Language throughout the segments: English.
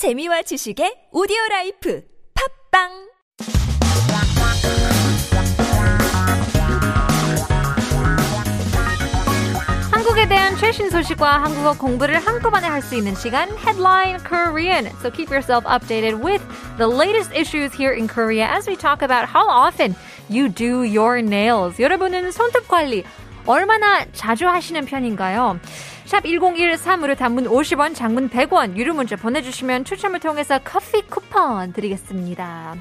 재미와 지식의 오디오 라이프 팝빵 한국에 대한 최신 소식과 한국어 공부를 한꺼번에 할 수 있는 시간 Headline Korean. So keep yourself updated with the latest issues here in Korea as we talk about how often you do your nails. 여러분은 손톱 관리 얼마나 자주 하시는 편인가요? 샵 1013으로 단문 50원, 장문 100원, 유료 문자 보내주시면 추첨을 통해서 커피 쿠폰 드리겠습니다.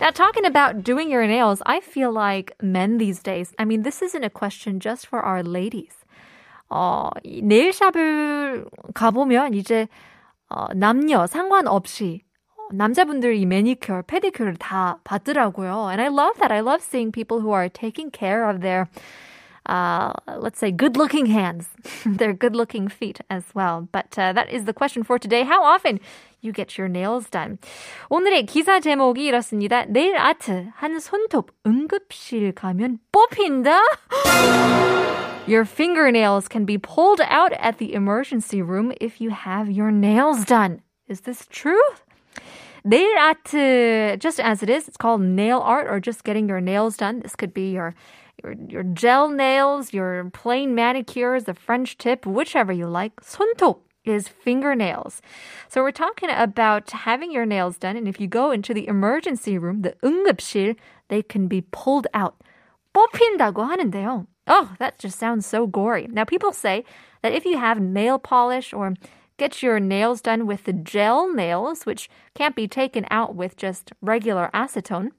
Now, talking about doing your nails, I feel like men these days, I mean, this isn't a question just for our ladies. 어, 이 네일샵을 가보면 이제 어, 남녀 상관없이 어, 남자분들 이 매니큐어, 페디큐어를 다 받더라고요. And I love that. I love seeing people who are taking care of their uh, let's say good-looking hands, their good-looking feet as well. But uh, that is the question for today. How often you get your nails done? 오늘의 기사 제목이 이렇습니다. 네일 아트 한 손톱 응급실 가면 뽑힌다. Your fingernails can be pulled out at the emergency room if you have your nails done. Is this true? Nail art, just as it is, it's called nail art or just getting your nails done. This could be your your your gel nails, your plain manicures, the French tip, whichever you like. 손톱 is fingernails. So we're talking about having your nails done, and if you go into the emergency room, the 응급실, they can be pulled out. 뽑힌다고 하는데요. Oh, that just sounds so gory. Now, people say that if you have nail polish or get your nails done with the gel nails, which can't be taken out with just regular acetone,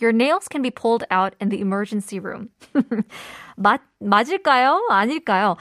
your nails can be pulled out in the emergency room. 맞, 맞을까요? 아닐까요?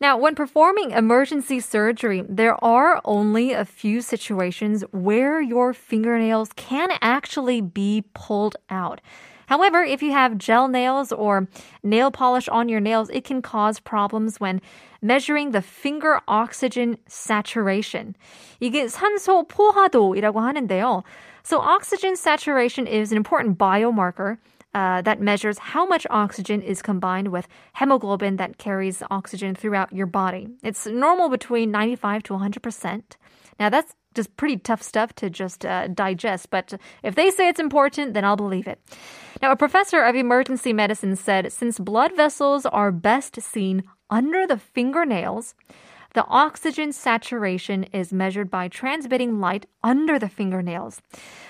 Now, when performing emergency surgery, there are only a few situations where your fingernails can actually be pulled out. However, if you have gel nails or nail polish on your nails, it can cause problems when measuring the finger oxygen saturation. 이게 산소 포화도이라고 하는데요. So oxygen saturation is an important biomarker uh, that measures how much oxygen is combined with hemoglobin that carries oxygen throughout your body. It's normal between 95 to 100%. Now that's just pretty tough stuff to just uh, digest, but if they say it's important, then I'll believe it. Now, a professor of emergency medicine said since blood vessels are best seen under the fingernails, the oxygen saturation is measured by transmitting light under the fingernails.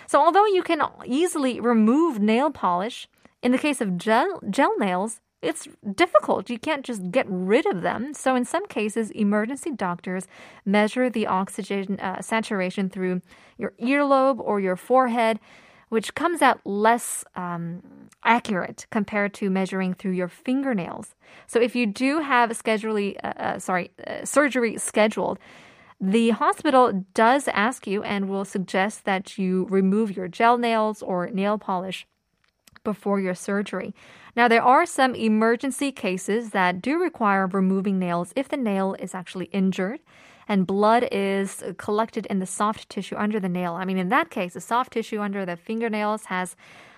So, although you can easily remove nail polish, in the case of gel, gel nails, it's difficult. You can't just get rid of them. So, in some cases, emergency doctors measure the oxygen uh, saturation through your earlobe or your forehead which comes out less um, accurate compared to measuring through your fingernails. So if you do have a uh, uh, sorry, uh, surgery scheduled, the hospital does ask you and will suggest that you remove your gel nails or nail polish before your surgery. Now, there are some emergency cases that do require removing nails if the nail is actually injured and blood is collected in the soft tissue under the nail. I mean, in that case, the soft tissue under the fingernails has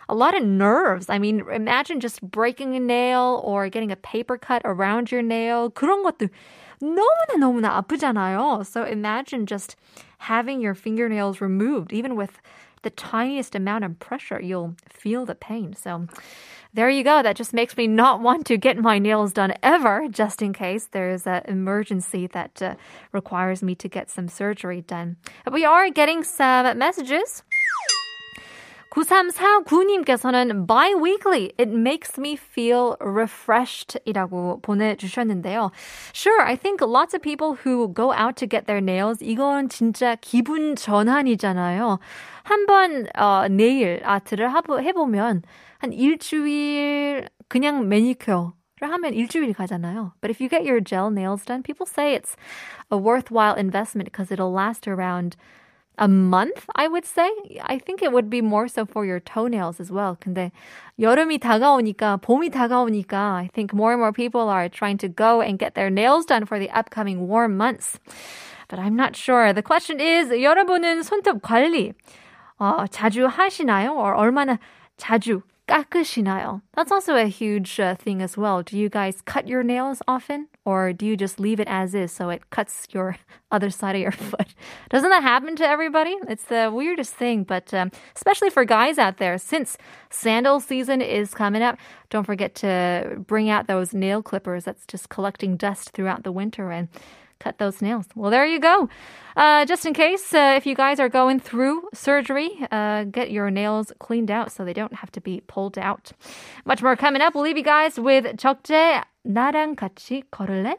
a lot of nerves. I mean, imagine just breaking a nail or getting a paper cut around your nail. 그런 것도 너무나 너무나 아프잖아요. So imagine just having your fingernails removed, even with the tiniest amount of pressure, you'll feel the pain. So there you go. That just makes me not want to get my nails done ever, just in case there's an emergency that uh, requires me to get some surgery done. We are getting some messages. 9349님께서는 bi-weekly, it makes me feel refreshed 이라고 보내주셨는데요. Sure, I think lots of people who go out to get their nails, 이건 진짜 기분 전환이잖아요. 한번 어, 네일 아트를 해보면 한 일주일 그냥 매니큐어를 하면 일주일 가잖아요. But if you get your gel nails done, people say it's a worthwhile investment because it'll last around a month, I would say. I think it would be more so for your toenails as well. 근데 여름이 다가오니까, 봄이 다가오니까, I think more and more people are trying to go and get their nails done for the upcoming warm months. But I'm not sure. The question is, 여러분은 손톱 관리 어, 자주 하시나요? or 얼마나 자주 깎으시나요? That's also a huge uh, thing as well. Do you guys cut your nails often? Or do you just leave it as is so it cuts your other side of your foot? Doesn't that happen to everybody? It's the weirdest thing, but um, especially for guys out there, since sandal season is coming up, don't forget to bring out those nail clippers that's just collecting dust throughout the winter and cut those nails. Well, there you go. Uh, just in case, uh, if you guys are going through surgery, uh, get your nails cleaned out so they don't have to be pulled out. Much more coming up. We'll leave you guys with 적재 나랑 같이 걸을래?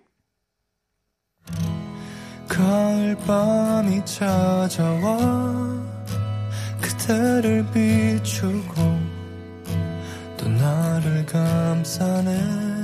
가을 밤이 찾아와 그대를 비추고 또 나를 감싸네